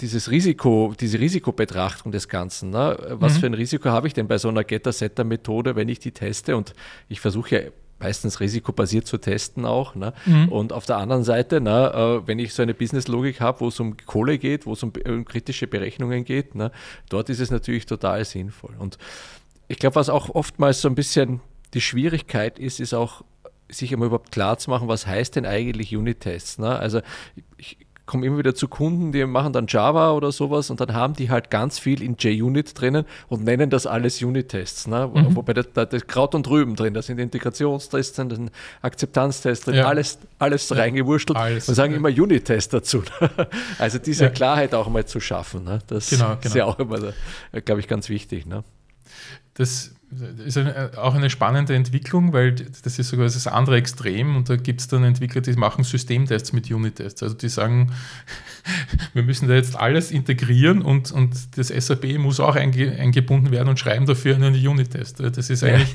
dieses Risiko, diese Risikobetrachtung des Ganzen. Ne? Was mhm. für ein Risiko habe ich denn bei so einer Getter-Setter-Methode, wenn ich die teste? Und ich versuche ja meistens risikobasiert zu testen auch. Ne? Mhm. Und auf der anderen Seite, ne, wenn ich so eine Business-Logik habe, wo es um Kohle geht, wo es um, um kritische Berechnungen geht, ne, dort ist es natürlich total sinnvoll. Und ich glaube, was auch oftmals so ein bisschen die Schwierigkeit ist, ist auch sich immer überhaupt klar zu machen, was heißt denn eigentlich Unit-Tests. Ne? Also ich, komme immer wieder zu Kunden, die machen dann Java oder sowas und dann haben die halt ganz viel in JUnit drinnen und nennen das alles Unit-Tests. Ne? Mhm. Wobei da, da, das Kraut und Rüben drin, da sind Integrationstests drin, da sind Akzeptanztests drin, ja. alles, alles ja. reingewurschtelt alles, und sagen ja. immer Unit-Test dazu. also diese Klarheit auch mal zu schaffen, ne? das genau, genau. ist ja auch immer, glaube ich, ganz wichtig. Ne? Das ist eine, auch eine spannende Entwicklung, weil das ist sogar das andere Extrem und da gibt es dann Entwickler, die machen Systemtests mit Unit-Tests. Also die sagen, <laughs> wir müssen da jetzt alles integrieren und, und das SAP muss auch einge, eingebunden werden und schreiben dafür einen Unit-Test. Das ist eigentlich ja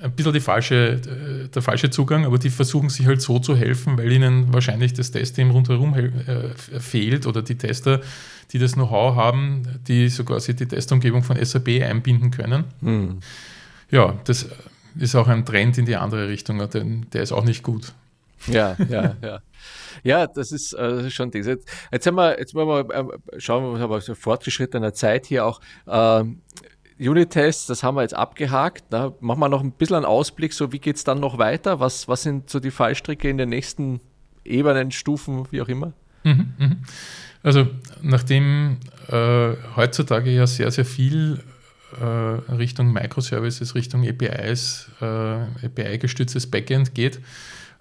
ein bisschen die falsche, äh, der falsche Zugang, aber die versuchen sich halt so zu helfen, weil ihnen wahrscheinlich das Testing rundherum äh, fehlt oder die Tester, die das Know-how haben, die so quasi die Testumgebung von SAP einbinden können. Mhm. Ja, das ist auch ein Trend in die andere Richtung, denn der ist auch nicht gut. Ja, ja, ja. Ja, das ist äh, schon das. Jetzt, jetzt haben wir, jetzt wollen wir äh, schauen, wir haben so fortgeschrittener Zeit hier auch. Äh, Unit-Tests, das haben wir jetzt abgehakt. Da machen wir noch ein bisschen einen Ausblick, so wie geht es dann noch weiter? Was, was sind so die Fallstricke in den nächsten Ebenen, Stufen, wie auch immer? Mhm, mh. Also nachdem äh, heutzutage ja sehr, sehr viel äh, Richtung Microservices, Richtung APIs, äh, API-gestütztes Backend geht,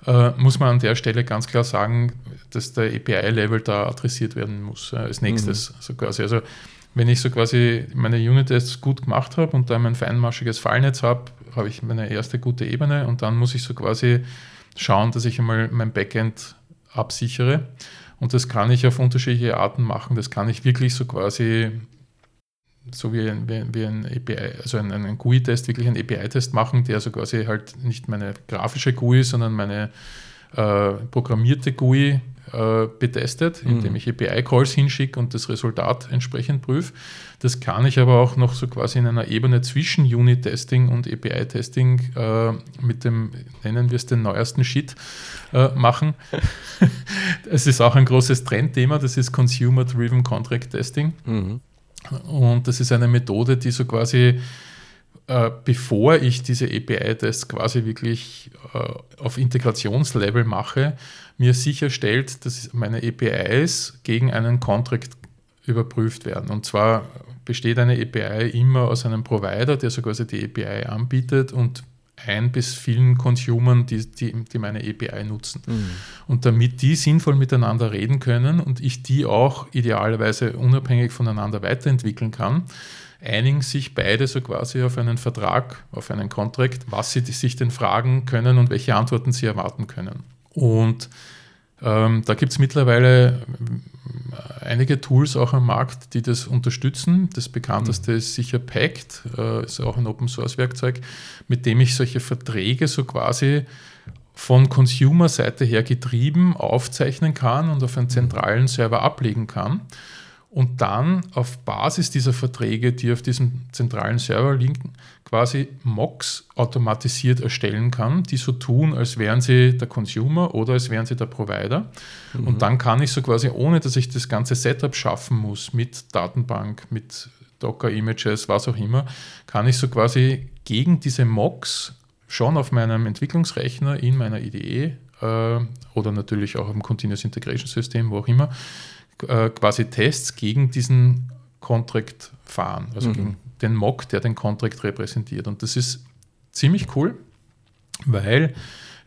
äh, muss man an der Stelle ganz klar sagen, dass der API-Level da adressiert werden muss äh, als nächstes. Mhm. Also quasi, also wenn ich so quasi meine Unit-Tests gut gemacht habe und dann mein feinmaschiges Fallnetz habe, habe ich meine erste gute Ebene und dann muss ich so quasi schauen, dass ich einmal mein Backend absichere. Und das kann ich auf unterschiedliche Arten machen. Das kann ich wirklich so quasi, so wie ein, wie, wie ein API, also einen, einen GUI-Test, wirklich einen API-Test machen, der so quasi halt nicht meine grafische GUI, sondern meine äh, programmierte GUI äh, betestet, mhm. indem ich API-Calls hinschicke und das Resultat entsprechend prüfe. Das kann ich aber auch noch so quasi in einer Ebene zwischen Unit-Testing und API-Testing äh, mit dem, nennen wir es den neuesten Shit, äh, machen. <laughs> Es ist auch ein großes Trendthema, das ist Consumer-Driven Contract Testing. Mhm. Und das ist eine Methode, die so quasi äh, bevor ich diese API-Tests quasi wirklich äh, auf Integrationslevel mache, mir sicherstellt, dass meine APIs gegen einen Contract überprüft werden. Und zwar besteht eine API immer aus einem Provider, der so quasi die API anbietet und ein bis vielen Consumern, die, die, die meine API nutzen. Mhm. Und damit die sinnvoll miteinander reden können und ich die auch idealerweise unabhängig voneinander weiterentwickeln kann, einigen sich beide so quasi auf einen Vertrag, auf einen Contract, was sie sich denn fragen können und welche Antworten sie erwarten können. Und ähm, da gibt es mittlerweile äh, einige Tools auch am Markt, die das unterstützen. Das bekannteste mhm. ist sicher Pact, äh, ist auch ein Open Source Werkzeug, mit dem ich solche Verträge so quasi von Consumer-Seite her getrieben aufzeichnen kann und auf einen zentralen Server ablegen kann und dann auf Basis dieser Verträge, die auf diesem zentralen Server liegen, quasi Mocks automatisiert erstellen kann, die so tun, als wären sie der Consumer oder als wären sie der Provider. Mhm. Und dann kann ich so quasi, ohne dass ich das ganze Setup schaffen muss mit Datenbank, mit Docker-Images, was auch immer, kann ich so quasi gegen diese Mocks schon auf meinem Entwicklungsrechner in meiner IDE äh, oder natürlich auch im Continuous Integration System, wo auch immer, äh, quasi Tests gegen diesen Contract fahren, also mhm. gegen den Mock, der den Contract repräsentiert. Und das ist ziemlich cool, weil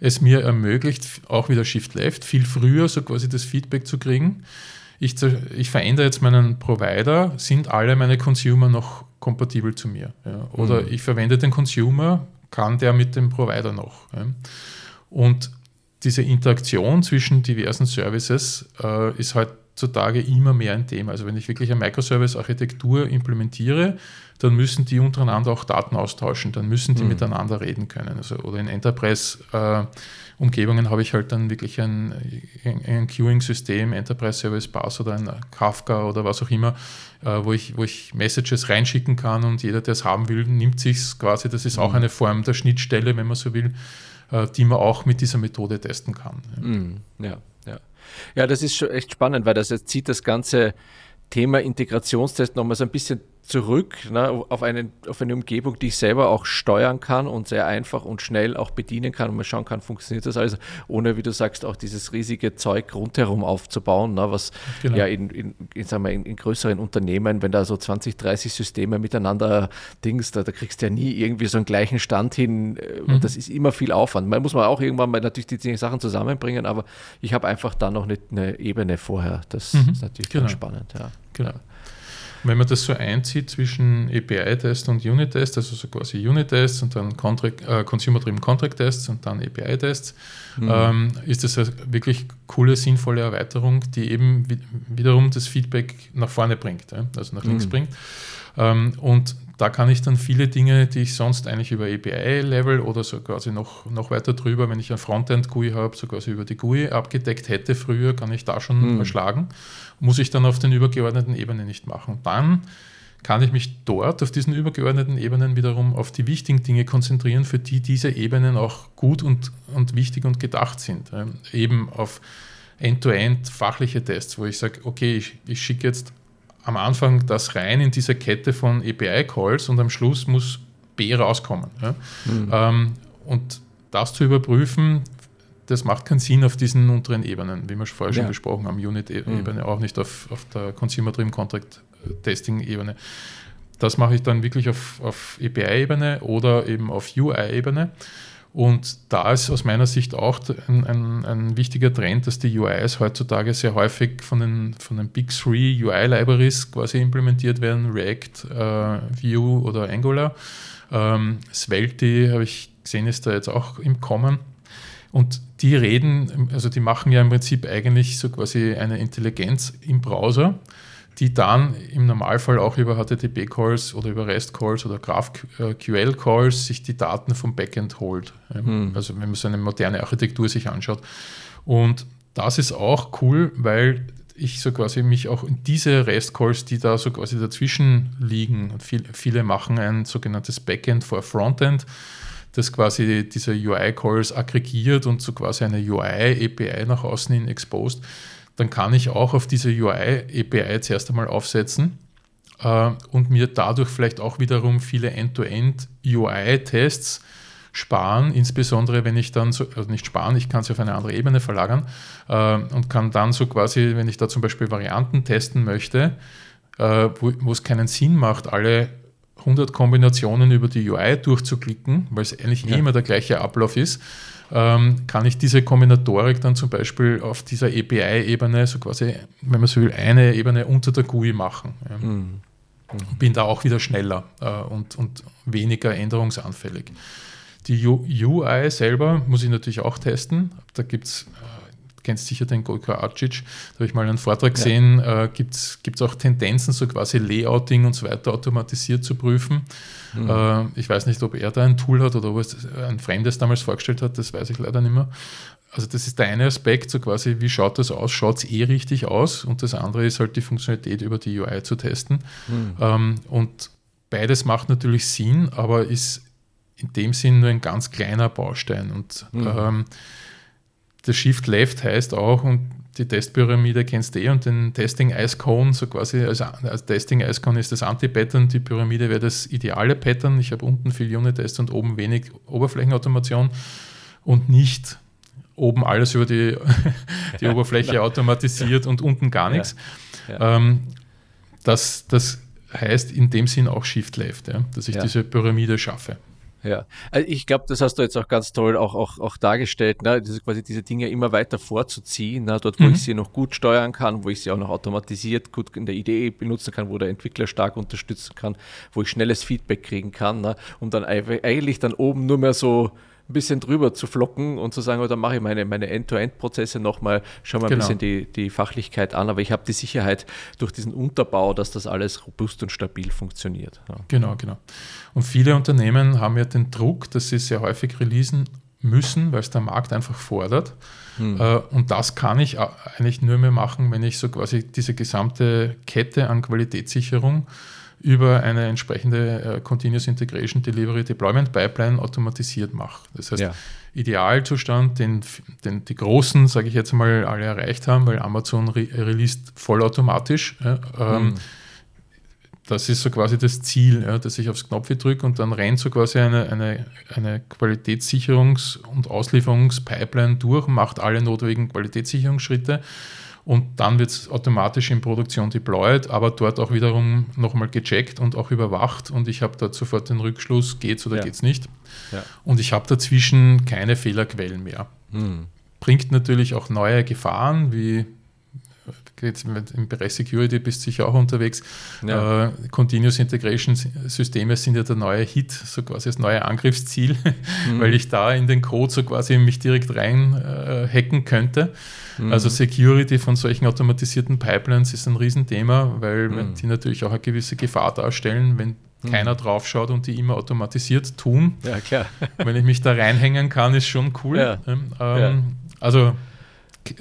es mir ermöglicht, auch wieder Shift Left, viel früher so quasi das Feedback zu kriegen. Ich, ich verändere jetzt meinen Provider, sind alle meine Consumer noch kompatibel zu mir? Ja? Oder mhm. ich verwende den Consumer, kann der mit dem Provider noch? Ja? Und diese Interaktion zwischen diversen Services äh, ist heutzutage immer mehr ein Thema. Also wenn ich wirklich eine Microservice-Architektur implementiere, dann müssen die untereinander auch Daten austauschen, dann müssen die mhm. miteinander reden können. Also, oder in Enterprise-Umgebungen äh, habe ich halt dann wirklich ein, ein, ein Queuing-System, Enterprise Service Bus oder ein Kafka oder was auch immer, äh, wo, ich, wo ich Messages reinschicken kann und jeder, der es haben will, nimmt sich quasi. Das ist mhm. auch eine Form der Schnittstelle, wenn man so will, die man auch mit dieser Methode testen kann. Mhm. Ja. Ja, das ist schon echt spannend, weil das jetzt zieht das ganze Thema Integrationstest nochmal so ein bisschen zurück ne, auf, einen, auf eine Umgebung, die ich selber auch steuern kann und sehr einfach und schnell auch bedienen kann und man schauen kann, funktioniert das also, ohne, wie du sagst, auch dieses riesige Zeug rundherum aufzubauen, ne, was genau. ja in, in, in, sagen wir, in, in, größeren Unternehmen, wenn da so 20, 30 Systeme miteinander Dings, da, da kriegst du ja nie irgendwie so einen gleichen Stand hin äh, mhm. und das ist immer viel Aufwand. Man muss man auch irgendwann mal natürlich die Sachen zusammenbringen, aber ich habe einfach da noch eine, eine Ebene vorher. Das mhm. ist natürlich genau. spannend. Ja. Genau. Ja. Wenn man das so einzieht zwischen API-Test und Unit-Test, also so quasi Unit-Tests und dann Contract, äh, Consumer-Driven Contract-Tests und dann API-Tests, mhm. ähm, ist das eine wirklich coole, sinnvolle Erweiterung, die eben wiederum das Feedback nach vorne bringt, also nach links mhm. bringt. Ähm, und da kann ich dann viele Dinge, die ich sonst eigentlich über API-Level oder so quasi noch, noch weiter drüber, wenn ich ein Frontend-GUI habe, so quasi über die GUI abgedeckt hätte früher, kann ich da schon mhm. erschlagen. Muss ich dann auf den übergeordneten Ebenen nicht machen. Dann kann ich mich dort auf diesen übergeordneten Ebenen wiederum auf die wichtigen Dinge konzentrieren, für die diese Ebenen auch gut und, und wichtig und gedacht sind. Ähm, eben auf End-to-End -End fachliche Tests, wo ich sage, okay, ich, ich schicke jetzt am Anfang das rein in diese Kette von API-Calls und am Schluss muss B rauskommen. Ja? Mhm. Ähm, und das zu überprüfen, das macht keinen Sinn auf diesen unteren Ebenen, wie wir vorher ja. schon besprochen haben, Unit-Ebene, mhm. auch nicht auf, auf der Consumer-Driven Contract-Testing-Ebene. Das mache ich dann wirklich auf, auf API-Ebene oder eben auf UI-Ebene. Und da ist aus meiner Sicht auch ein, ein, ein, wichtiger Trend, dass die UIs heutzutage sehr häufig von den, von den Big Three UI-Libraries quasi implementiert werden, React, äh, Vue oder Angular. Ähm, Svelte, habe ich gesehen, ist da jetzt auch im Kommen. Und die reden, also die machen ja im Prinzip eigentlich so quasi eine Intelligenz im Browser die dann im Normalfall auch über HTTP-Calls oder über REST-Calls oder GraphQL-Calls sich die Daten vom Backend holt. Mhm. Also wenn man so eine moderne Architektur sich anschaut. Und das ist auch cool, weil ich so quasi mich auch in diese REST-Calls, die da so quasi dazwischen liegen, und viel, viele machen ein sogenanntes Backend vor Frontend, das quasi diese UI-Calls aggregiert und so quasi eine UI-API nach außen hin exposed dann kann ich auch auf diese UI-API zuerst einmal aufsetzen äh, und mir dadurch vielleicht auch wiederum viele End-to-End-UI-Tests sparen, insbesondere wenn ich dann so, also nicht sparen, ich kann sie auf eine andere Ebene verlagern äh, und kann dann so quasi, wenn ich da zum Beispiel Varianten testen möchte, äh, wo, wo es keinen Sinn macht, alle 100 Kombinationen über die UI durchzuklicken, weil es eigentlich ja. immer der gleiche Ablauf ist, ähm, kann ich diese Kombinatorik dann zum Beispiel auf dieser API-Ebene, so quasi, wenn man so will, eine Ebene unter der GUI machen. Ja. Mhm. Mhm. Bin da auch wieder schneller äh, und, und weniger änderungsanfällig. Die UI selber muss ich natürlich auch testen. Da gibt es äh, kennst sicher den Gojko Acic, da habe ich mal einen Vortrag gesehen, äh, gibt es auch Tendenzen, so quasi Layouting und so weiter automatisiert zu prüfen. Mhm. Äh, ich weiß nicht, ob er da ein Tool hat oder ob es ein Fremdes damals vorgestellt hat, das weiß ich leider nicht mehr. Also das ist der eine Aspekt, so quasi, wie schaut das aus? Schaut es eh richtig aus? Und das andere ist halt die Funktionalität über die UI zu testen. Mhm. Ähm, und beides macht natürlich Sinn, aber ist in dem Sinn nur ein ganz kleiner Baustein. Und mhm. ähm, das Shift Left heißt auch, und die Testpyramide kennst du eh, und den Testing Ice Cone, so quasi, also, also Testing Ice Cone ist das Anti-Pattern, die Pyramide wäre das ideale Pattern. Ich habe unten viel Unit-Test und oben wenig Oberflächenautomation und nicht oben alles über die, <laughs> die ja, Oberfläche klar. automatisiert und unten gar nichts. Ja, ja. Ähm, das, das heißt in dem Sinn auch Shift Left, ja, dass ich diese Pyramide schaffe. Ja, also ich glaube, das hast du jetzt auch ganz toll auch, auch, auch dargestellt, ne? diese, quasi diese Dinge immer weiter vorzuziehen, ne? dort wo mhm. ich sie noch gut steuern kann, wo ich sie auch noch automatisiert gut in der Idee benutzen kann, wo der Entwickler stark unterstützen kann, wo ich schnelles Feedback kriegen kann, ne? um dann eigentlich dann oben nur mehr so ein bisschen drüber zu flocken und zu sagen, oh, dann mache ich meine, meine End-to-End-Prozesse nochmal, schau mal genau. ein bisschen die, die Fachlichkeit an, aber ich habe die Sicherheit durch diesen Unterbau, dass das alles robust und stabil funktioniert. Ja. Genau, genau. Und viele Unternehmen haben ja den Druck, dass sie sehr häufig releasen müssen, weil es der Markt einfach fordert. Hm. Äh, und das kann ich eigentlich nur mehr machen, wenn ich so quasi diese gesamte Kette an Qualitätssicherung über eine entsprechende äh, Continuous Integration Delivery Deployment Pipeline automatisiert mache. Das heißt, ja. Idealzustand, den, den die Großen, sage ich jetzt mal, alle erreicht haben, weil Amazon re released vollautomatisch. Ja, ähm, mhm. Das ist so quasi das Ziel, ja, dass ich aufs Knopf drücke und dann rennt so quasi eine, eine, eine Qualitätssicherungs- und Auslieferungspipeline durch, macht alle notwendigen Qualitätssicherungsschritte und dann wird es automatisch in Produktion deployed, aber dort auch wiederum nochmal gecheckt und auch überwacht und ich habe dort sofort den Rückschluss, geht's oder ja. geht's nicht. Ja. Und ich habe dazwischen keine Fehlerquellen mehr. Hm. Bringt natürlich auch neue Gefahren wie jetzt im Bereich Security bist du sicher auch unterwegs. Ja. Äh, Continuous Integration Systeme sind ja der neue Hit, so quasi das neue Angriffsziel, mhm. <laughs> weil ich da in den Code so quasi mich direkt rein äh, hacken könnte. Mhm. Also Security von solchen automatisierten Pipelines ist ein Riesenthema, weil mhm. die natürlich auch eine gewisse Gefahr darstellen, wenn mhm. keiner draufschaut und die immer automatisiert tun. Ja, klar. wenn ich mich da reinhängen kann, ist schon cool. Ja. Ähm, ja. Also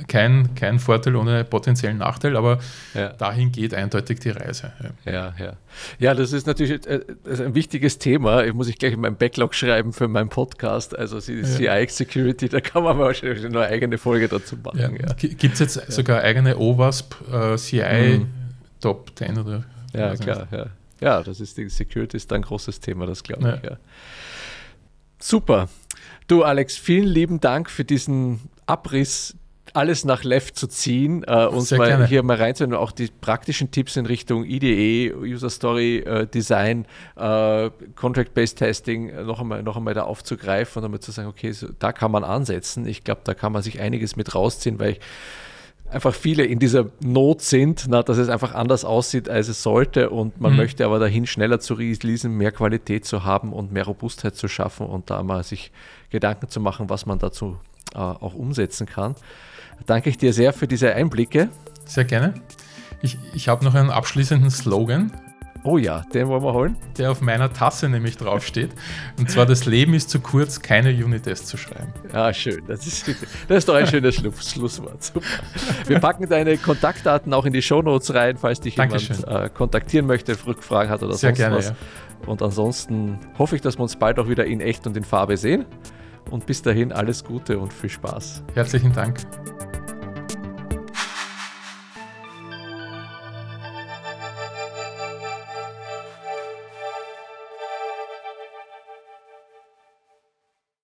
kein, kein Vorteil ohne potenziellen Nachteil, aber ja. dahin geht eindeutig die Reise. Ja. ja, ja. Ja, das ist natürlich äh, ein wichtiges Thema. Ich muss ich gleich in meinem Backlog schreiben für meinen Podcast. Also CI Security, da kann man wahrscheinlich eine eigene Folge dazu machen. Ja. Gibt es jetzt sogar eigene OWASP äh, CI mhm. Top 10 oder? Ja, klar. Ja. ja, das ist die Security ist ein großes Thema, das glaube ich. Ja. Super. Du, Alex, vielen lieben Dank für diesen Abriss alles nach Left zu ziehen, äh, uns mal gerne. hier mal reinzunehmen, auch die praktischen Tipps in Richtung IDE, User Story äh, Design, äh, Contract-Based Testing äh, noch einmal, noch einmal da aufzugreifen und einmal zu sagen, okay, so, da kann man ansetzen. Ich glaube, da kann man sich einiges mit rausziehen, weil ich einfach viele in dieser Not sind, na, dass es einfach anders aussieht, als es sollte und man mhm. möchte aber dahin schneller zu releasen, mehr Qualität zu haben und mehr Robustheit zu schaffen und da mal sich Gedanken zu machen, was man dazu äh, auch umsetzen kann danke ich dir sehr für diese Einblicke. Sehr gerne. Ich, ich habe noch einen abschließenden Slogan. Oh ja, den wollen wir holen. Der auf meiner Tasse nämlich draufsteht. Und zwar: Das Leben ist zu kurz, keine Unitests zu schreiben. Ja, schön. Das ist, das ist doch ein schönes Schlusswort. Super. Wir packen deine Kontaktdaten auch in die Shownotes rein, falls dich Dankeschön. jemand äh, kontaktieren möchte, Rückfragen hat oder Sehr sonst gerne, was. Ja. Und ansonsten hoffe ich, dass wir uns bald auch wieder in echt und in Farbe sehen. Und bis dahin alles Gute und viel Spaß. Herzlichen Dank.